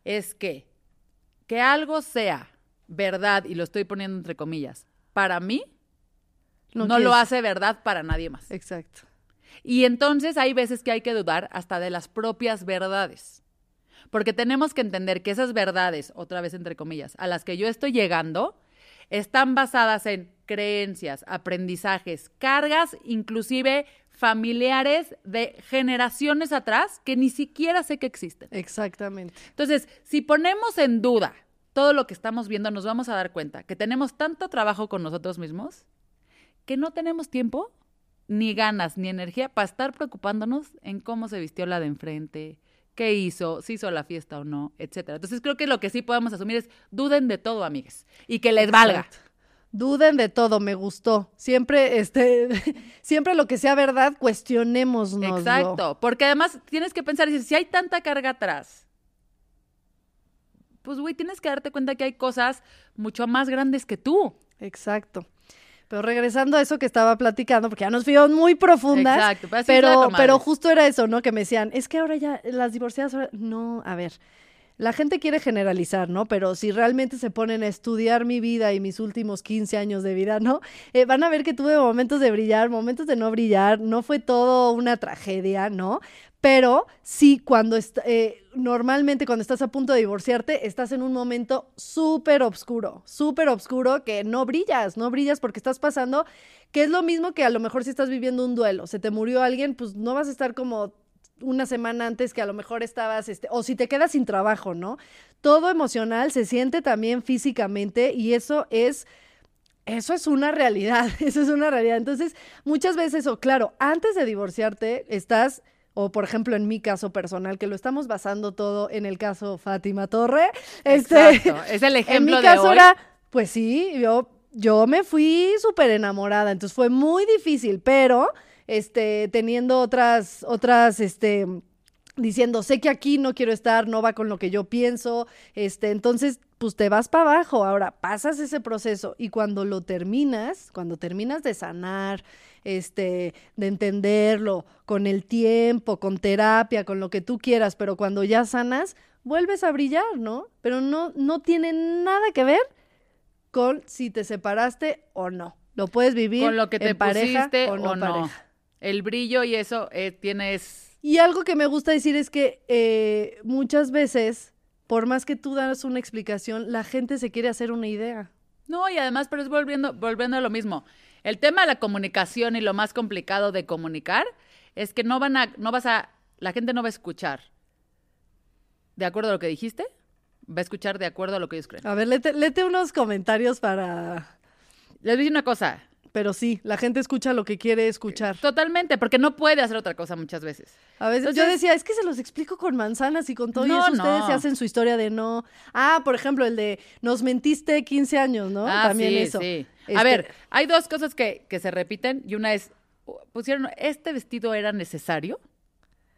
[SPEAKER 2] es que que algo sea verdad, y lo estoy poniendo entre comillas, para mí, no,
[SPEAKER 1] No
[SPEAKER 2] lo hace verdad para nadie más.
[SPEAKER 1] Exacto.
[SPEAKER 2] Y entonces hay veces que hay que dudar hasta de las propias verdades. Porque tenemos que entender que esas verdades, otra vez entre comillas, a las que yo estoy llegando, están basadas en creencias, aprendizajes, cargas, inclusive familiares de generaciones atrás que ni siquiera sé que existen.
[SPEAKER 1] Exactamente.
[SPEAKER 2] Entonces, si ponemos en duda todo lo que estamos viendo, nos vamos a dar cuenta que tenemos tanto trabajo con nosotros mismos que no tenemos tiempo, ni ganas, ni energía para estar preocupándonos en cómo se vistió la de enfrente, qué hizo, si hizo la fiesta o no, etcétera. Entonces, creo que lo que sí podemos asumir es duden de todo, amigues, y que les valga.
[SPEAKER 1] Duden de todo, me gustó. Siempre, este, [LAUGHS] siempre lo que sea verdad, cuestionémonos.
[SPEAKER 2] Exacto, porque además tienes que pensar, si hay tanta carga atrás, pues güey, tienes que darte cuenta que hay cosas mucho más grandes que tú.
[SPEAKER 1] Exacto. Pero regresando a eso que estaba platicando, porque ya nos fuimos muy profundas.
[SPEAKER 2] Exacto, pero
[SPEAKER 1] pero, pero justo era eso, ¿no? Que me decían, es que ahora ya las divorciadas, ahora-". no, a ver, la gente quiere generalizar, ¿no? Pero si realmente se ponen a estudiar mi vida y mis últimos 15 años de vida, ¿no? Eh, van a ver que tuve momentos de brillar, momentos de no brillar, no fue todo una tragedia, ¿no? Pero sí, cuando eh, normalmente cuando estás a punto de divorciarte, estás en un momento súper oscuro, súper oscuro que no brillas, no brillas porque estás pasando, que es lo mismo que a lo mejor si estás viviendo un duelo, se te murió alguien, pues no vas a estar como una semana antes que a lo mejor estabas, este, o si te quedas sin trabajo, ¿no? Todo emocional se siente también físicamente y eso es eso es una realidad, [LAUGHS] eso es una realidad. Entonces, muchas veces, o claro, antes de divorciarte, estás, o por ejemplo en mi caso personal, que lo estamos basando todo en el caso Fátima Torre. Este,
[SPEAKER 2] Exacto, es el ejemplo
[SPEAKER 1] en mi
[SPEAKER 2] de
[SPEAKER 1] caso
[SPEAKER 2] hoy.
[SPEAKER 1] era, pues sí, yo, yo me fui súper enamorada, entonces fue muy difícil, pero este, teniendo otras, otras, este, diciendo, sé que aquí no quiero estar, no va con lo que yo pienso, este, entonces, pues te vas para abajo. Ahora, pasas ese proceso y cuando lo terminas, cuando terminas de sanar, este, de entenderlo, con el tiempo, con terapia, con lo que tú quieras, pero cuando ya sanas, vuelves a brillar, ¿no? Pero no, no tiene nada que ver con si te separaste o no. Lo puedes vivir
[SPEAKER 2] con lo que te
[SPEAKER 1] en pareja o no,
[SPEAKER 2] no.
[SPEAKER 1] pareja.
[SPEAKER 2] El brillo y eso eh, tienes.
[SPEAKER 1] Y algo que me gusta decir es que eh, muchas veces, por más que tú das una explicación, la gente se quiere hacer una idea.
[SPEAKER 2] No, y además, pero es volviendo, volviendo a lo mismo. El tema de la comunicación y lo más complicado de comunicar es que no van a, no vas a, la gente no va a escuchar. ¿De acuerdo a lo que dijiste? Va a escuchar de acuerdo a lo que ellos creen.
[SPEAKER 1] A ver, léete, léete unos comentarios para...
[SPEAKER 2] Les voy a decir una cosa.
[SPEAKER 1] Pero sí, la gente escucha lo que quiere escuchar.
[SPEAKER 2] Totalmente, porque no puede hacer otra cosa muchas veces.
[SPEAKER 1] A veces yo decía, es que se los explico con manzanas y con todo, y eso ustedes
[SPEAKER 2] no.
[SPEAKER 1] se hacen su historia de no. Ah, por ejemplo, el de nos mentiste 15 años, ¿no?
[SPEAKER 2] Ah,
[SPEAKER 1] También
[SPEAKER 2] sí,
[SPEAKER 1] eso.
[SPEAKER 2] sí.
[SPEAKER 1] Este,
[SPEAKER 2] A ver, hay dos cosas que, que se repiten y una es, pusieron, ¿este vestido era necesario?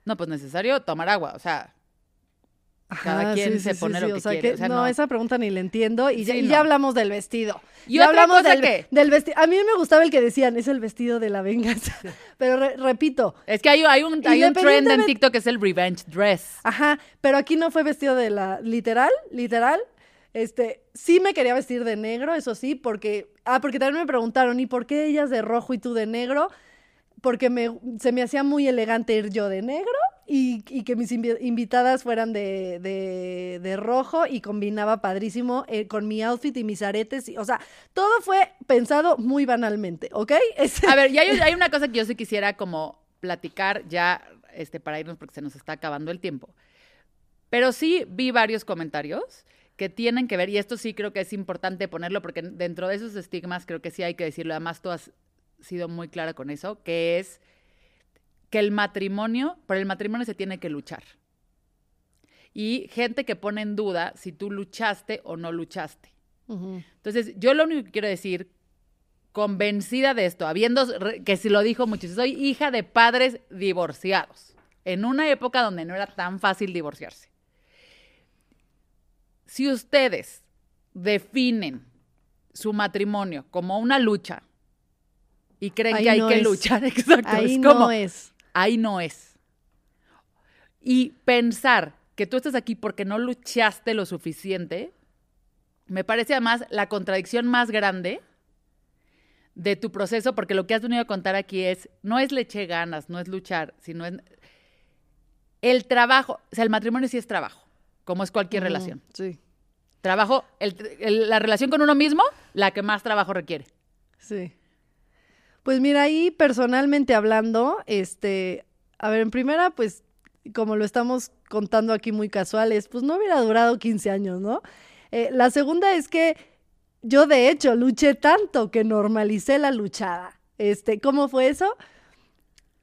[SPEAKER 2] No, pues necesario tomar agua, o sea, cada quien
[SPEAKER 1] sí,
[SPEAKER 2] se
[SPEAKER 1] sí,
[SPEAKER 2] pone
[SPEAKER 1] sí,
[SPEAKER 2] lo que
[SPEAKER 1] o sea
[SPEAKER 2] quiere, o sea,
[SPEAKER 1] no,
[SPEAKER 2] no.
[SPEAKER 1] esa pregunta ni la entiendo y, ya,
[SPEAKER 2] Sí,
[SPEAKER 1] y
[SPEAKER 2] no.
[SPEAKER 1] ya hablamos del vestido.
[SPEAKER 2] Y
[SPEAKER 1] ya
[SPEAKER 2] otra
[SPEAKER 1] hablamos
[SPEAKER 2] cosa
[SPEAKER 1] del,
[SPEAKER 2] que-
[SPEAKER 1] del vestido. A mí me gustaba el que decían, es el vestido de la venganza. [LAUGHS] Pero re- repito,
[SPEAKER 2] es que hay, hay un, hay un trend en TikTok que es el revenge dress.
[SPEAKER 1] Ajá, pero aquí no fue vestido de la literal, literal. Este, sí me quería vestir de negro, eso sí, porque ah, porque también me preguntaron, ¿y por qué ellas de rojo y tú de negro? Porque me, se me hacía muy elegante ir yo de negro y, y que mis invi- invitadas fueran de, de, de rojo y combinaba padrísimo eh, con mi outfit y mis aretes. y- o sea, todo fue pensado muy banalmente, ¿ok? Este-
[SPEAKER 2] A ver, y hay, hay una cosa que yo sí quisiera como platicar ya este, para irnos porque se nos está acabando el tiempo. Pero sí vi varios comentarios que tienen que ver, y esto sí creo que es importante ponerlo porque dentro de esos estigmas creo que sí hay que decirlo, además tú has sido muy clara con eso, que es que el matrimonio, por el matrimonio se tiene que luchar. Y gente que pone en duda si tú luchaste o no luchaste. Entonces, yo lo único que quiero decir, convencida de esto, habiendo, que si lo dijo mucho, soy hija de padres divorciados, en una época donde no era tan fácil divorciarse. Si ustedes definen su matrimonio como una lucha y creen
[SPEAKER 1] Ahí
[SPEAKER 2] que hay
[SPEAKER 1] no
[SPEAKER 2] que
[SPEAKER 1] es.
[SPEAKER 2] luchar, [LAUGHS] exacto,
[SPEAKER 1] Ahí
[SPEAKER 2] es
[SPEAKER 1] no
[SPEAKER 2] como,
[SPEAKER 1] es.
[SPEAKER 2] ahí no es. Y pensar que tú estás aquí porque no luchaste lo suficiente, me parece además la contradicción más grande de tu proceso, porque lo que has venido a contar aquí es, no es le eché ganas, no es luchar, sino es el trabajo, o sea, el matrimonio sí es trabajo, como es cualquier relación.
[SPEAKER 1] Sí,
[SPEAKER 2] Trabajo, el- el- la relación con uno mismo, la que más trabajo requiere.
[SPEAKER 1] sí. Pues mira, ahí personalmente hablando, este, a ver, en primera, pues, como lo estamos contando aquí muy casuales, pues no hubiera durado 15 años, ¿no? Eh, la segunda es que yo de hecho luché tanto que normalicé la luchada. Este, ¿cómo fue eso?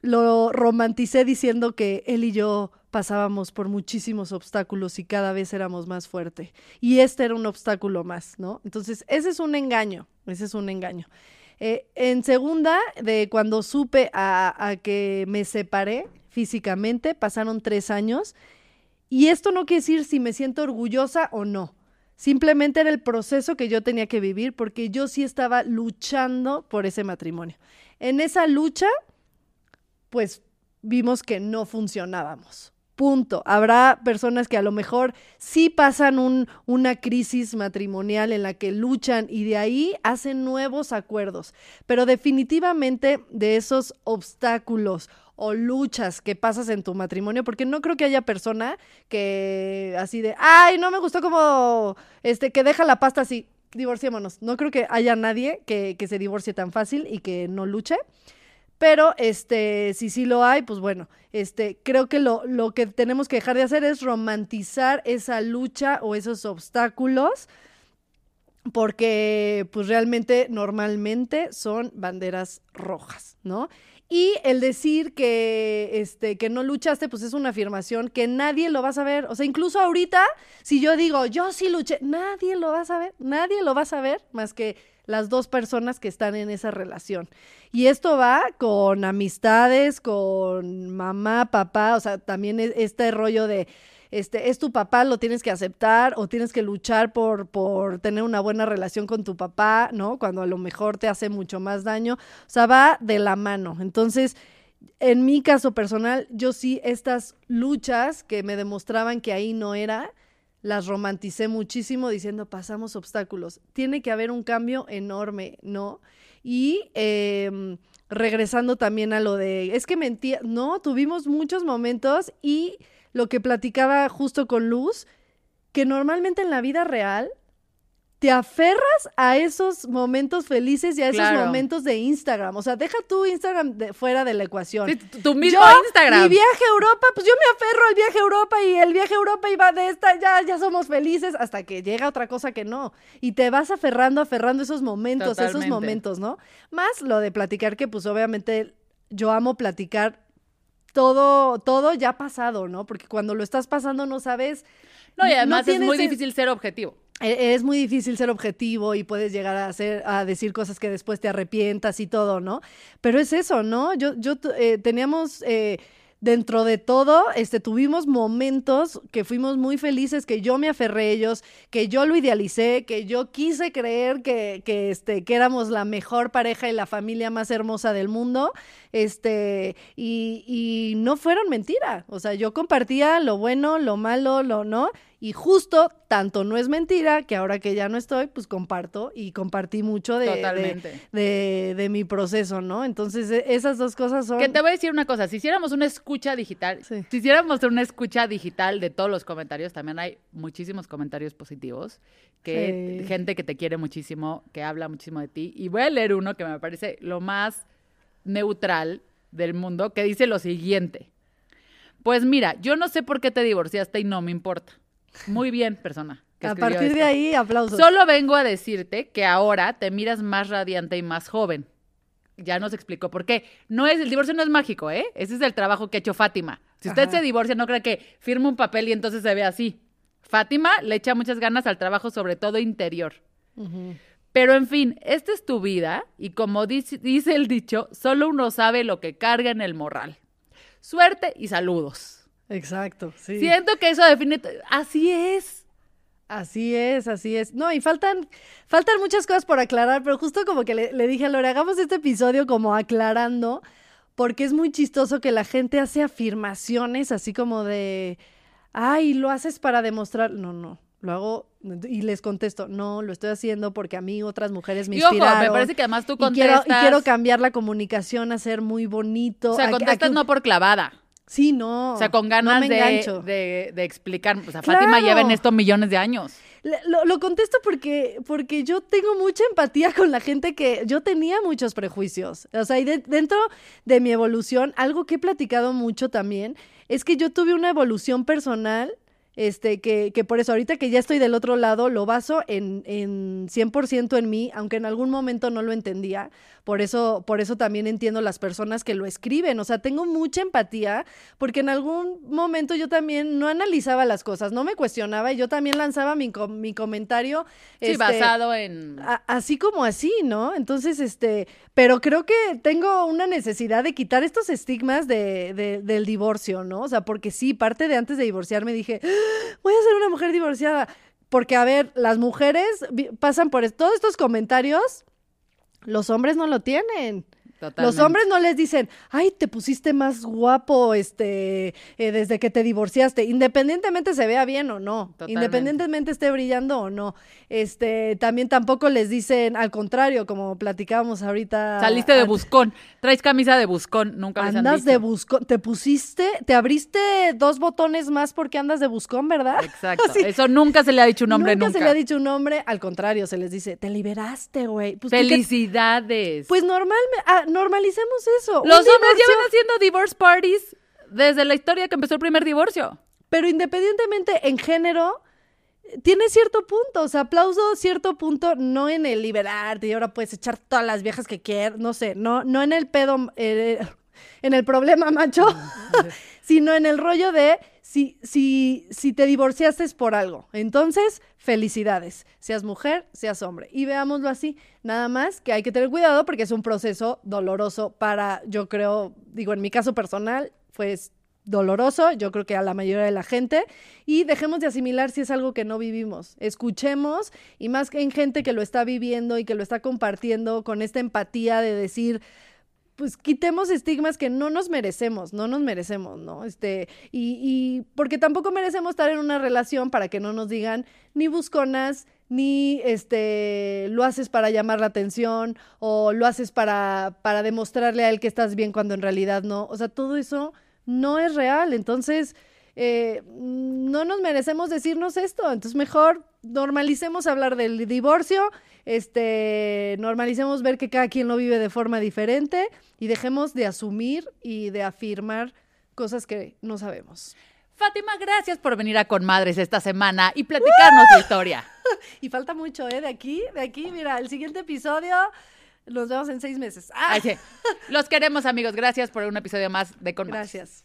[SPEAKER 1] Lo romanticé diciendo que él y yo pasábamos por muchísimos obstáculos y cada vez éramos más fuertes. Y este era un obstáculo más, ¿no? Entonces, ese es un engaño, ese es un engaño. Eh, en segunda, de cuando supe a, a que me separé físicamente, pasaron tres años. Y esto no quiere decir si me siento orgullosa o no. Simplemente era el proceso que yo tenía que vivir porque yo sí estaba luchando por ese matrimonio. En esa lucha, pues vimos que no funcionábamos. Punto. Habrá personas que a lo mejor sí pasan un- una crisis matrimonial en la que luchan y de ahí hacen nuevos acuerdos. Pero definitivamente de esos obstáculos o luchas que pasas en tu matrimonio, porque no creo que haya persona que así de, ay, no me gustó como, este, que deja la pasta así, divorciémonos. No creo que haya nadie que, que se divorcie tan fácil y que no luche. Pero, este, si sí lo hay, pues bueno, este, creo que lo, lo que tenemos que dejar de hacer es romantizar esa lucha o esos obstáculos porque pues realmente normalmente son banderas rojas, ¿no? Y el decir que, este, que no luchaste, pues es una afirmación que nadie lo va a saber. O sea, incluso ahorita, si yo digo, yo sí luché, nadie lo va a saber, nadie lo va a saber más que las dos personas que están en esa relación. Y esto va con amistades, con mamá, papá, o sea, también este rollo de este, es tu papá, lo tienes que aceptar o tienes que luchar por, por tener una buena relación con tu papá, ¿no? Cuando a lo mejor te hace mucho más daño. O sea, va de la mano. Entonces, en mi caso personal, yo sí estas luchas que me demostraban que ahí no era, las romanticé muchísimo diciendo pasamos obstáculos. Tiene que haber un cambio enorme, ¿no? Y em, regresando también a lo de, es que mentía, no, tuvimos muchos momentos y lo que platicaba justo con Luz, que normalmente en la vida real te aferras a esos momentos felices y a esos momentos de Instagram. O sea, deja tu Instagram de, fuera de la ecuación.
[SPEAKER 2] tu mismo Instagram.
[SPEAKER 1] Mi viaje a Europa, pues yo me aferro al viaje a Europa y el viaje a Europa iba de esta, ya, ya somos felices, hasta que llega otra cosa que no. Y te vas aferrando, aferrando esos momentos, esos momentos, ¿no? Más lo de platicar, que pues obviamente yo amo platicar todo, todo ya pasado, ¿no? Porque cuando lo estás pasando no sabes.
[SPEAKER 2] No, y además es muy difícil ser objetivo.
[SPEAKER 1] E, es muy difícil ser objetivo y puedes llegar a a decir cosas que después te arrepientas y todo, ¿no? Pero es eso, ¿no? Yo, yo eh, teníamos eh, dentro de todo, este, tuvimos momentos que fuimos muy felices, que yo me aferré a ellos, que yo lo idealicé, que yo quise creer que, que, este, que éramos la mejor pareja y la familia más hermosa del mundo, este, y, y no fueron mentira. O sea, yo compartía lo bueno, lo malo, lo no, y justo, tanto no es mentira que ahora que ya no estoy, pues comparto y compartí mucho de, de, de, mi proceso, ¿no? Entonces, e, esas dos cosas son...
[SPEAKER 2] Que te voy a decir una cosa, si hiciéramos una escucha digital, si hiciéramos una escucha digital de todos los comentarios, también hay muchísimos comentarios positivos, que gente que te quiere muchísimo, que habla muchísimo de ti. Y voy a leer uno que me parece lo más neutral del mundo, que dice lo siguiente. Pues mira, yo no sé por qué te divorciaste y no me importa. Muy bien, persona.
[SPEAKER 1] a partir de ahí, aplausos.
[SPEAKER 2] Solo vengo a decirte que ahora te miras más radiante y más joven. Ya nos explicó por qué. No es, el divorcio no es mágico, ¿eh? Ese es el trabajo que ha hecho Fátima. Si usted se divorcia, no cree que firme un papel y entonces se ve así. Fátima le echa muchas ganas al trabajo, sobre todo interior. Pero en fin, esta es tu vida y como dice, dice el dicho, solo uno sabe lo que carga en el morral. Suerte y saludos.
[SPEAKER 1] Exacto, sí.
[SPEAKER 2] Siento que eso define, así es.
[SPEAKER 1] Así es, así es. No, y faltan, faltan muchas cosas por aclarar, pero justo como que le, dije a Lore, hagamos este episodio como aclarando, porque es muy chistoso que la gente hace afirmaciones así como de, ay, lo haces para demostrar. No, no, lo hago y les contesto, no, lo estoy haciendo porque a mí otras mujeres me y inspiraron.
[SPEAKER 2] me parece que además tú
[SPEAKER 1] contestas. Y quiero, cambiar la comunicación a ser muy bonito.
[SPEAKER 2] O sea, contestas no por clavada.
[SPEAKER 1] Sí, no.
[SPEAKER 2] O sea, con ganas de, de, explicar. O sea, Fátima lleva en esto millones de años.
[SPEAKER 1] Lo, lo, contesto porque, porque yo tengo mucha empatía con la gente que yo tenía muchos prejuicios. O sea, y dentro de mi evolución, algo que he platicado mucho también es que yo tuve una evolución personal este, que, que, por eso ahorita que ya estoy del otro lado, lo baso en, en 100% en mí, aunque en algún momento no lo entendía, por eso, por eso también entiendo las personas que lo escriben, o sea, tengo mucha empatía, porque en algún momento yo también no analizaba las cosas, no me cuestionaba y yo también lanzaba mi, mi comentario.
[SPEAKER 2] Sí, este, basado en...
[SPEAKER 1] así como así, ¿no? Entonces, este, pero creo que tengo una necesidad de quitar estos estigmas de, de, del divorcio, ¿no? O sea, porque sí, parte de antes de divorciarme dije, ah, voy a ser una mujer divorciada. Porque, a ver, las mujeres pasan por todos estos comentarios los hombres no lo tienen. Los hombres no les dicen, ay, te pusiste más guapo este, eh, desde que te divorciaste, independientemente se vea bien o no, independientemente esté brillando o no. Este, también tampoco les dicen, al contrario, como platicábamos ahorita.
[SPEAKER 2] Saliste de buscón, traes camisa de buscón, nunca les
[SPEAKER 1] Andas de buscón, te pusiste, te abriste dos botones más porque andas de buscón, ¿verdad?
[SPEAKER 2] Exacto, [LAUGHS] eso nunca se le ha dicho un hombre, nunca.
[SPEAKER 1] Nunca se le ha dicho un hombre, al contrario, se les dice, te liberaste, güey.
[SPEAKER 2] Pues, Felicidades.
[SPEAKER 1] pues normal, ah, normalicemos eso.
[SPEAKER 2] Los hombres llevan haciendo divorce parties desde la historia que empezó el primer divorcio.
[SPEAKER 1] Pero independientemente en género, tiene cierto punto. O sea, aplauso cierto punto, no en el liberarte y ahora puedes echar todas las viejas que quieras, no sé, no, no en el pedo, eh, en el problema macho, [LAUGHS] sino en el rollo de si, si, si te divorciaste por algo. Entonces, felicidades, seas mujer, seas hombre. Y veámoslo así, nada más que hay que tener cuidado porque es un proceso doloroso para, yo creo, digo, en mi caso personal, pues doloroso, yo creo que a la mayoría de la gente, y dejemos de asimilar si es algo que no vivimos. Escuchemos, y más que en gente que lo está viviendo y que lo está compartiendo con esta empatía de decir, pues quitemos estigmas que no nos merecemos, no nos merecemos, ¿no? Este, y, y porque tampoco merecemos estar en una relación para que no nos digan ni busconas, ni este lo haces para llamar la atención, o lo haces para, para demostrarle a él que estás bien cuando en realidad no. O sea, todo eso no es real. Entonces, eh, no nos merecemos decirnos esto. Entonces, mejor normalicemos hablar del divorcio, este, normalicemos ver que cada quien lo vive de forma diferente y dejemos de asumir y de afirmar cosas que no sabemos.
[SPEAKER 2] Fátima, gracias por venir a Conmadres esta semana y platicarnos tu historia. [LAUGHS]
[SPEAKER 1] Y falta mucho, ¿eh? De aquí, de aquí, mira, el siguiente episodio nos vemos en seis meses. ¡Ah!
[SPEAKER 2] Ay, sí. [LAUGHS] Los queremos, amigos. Gracias por un episodio más de Conmadres.
[SPEAKER 1] Gracias.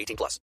[SPEAKER 4] 18 plus.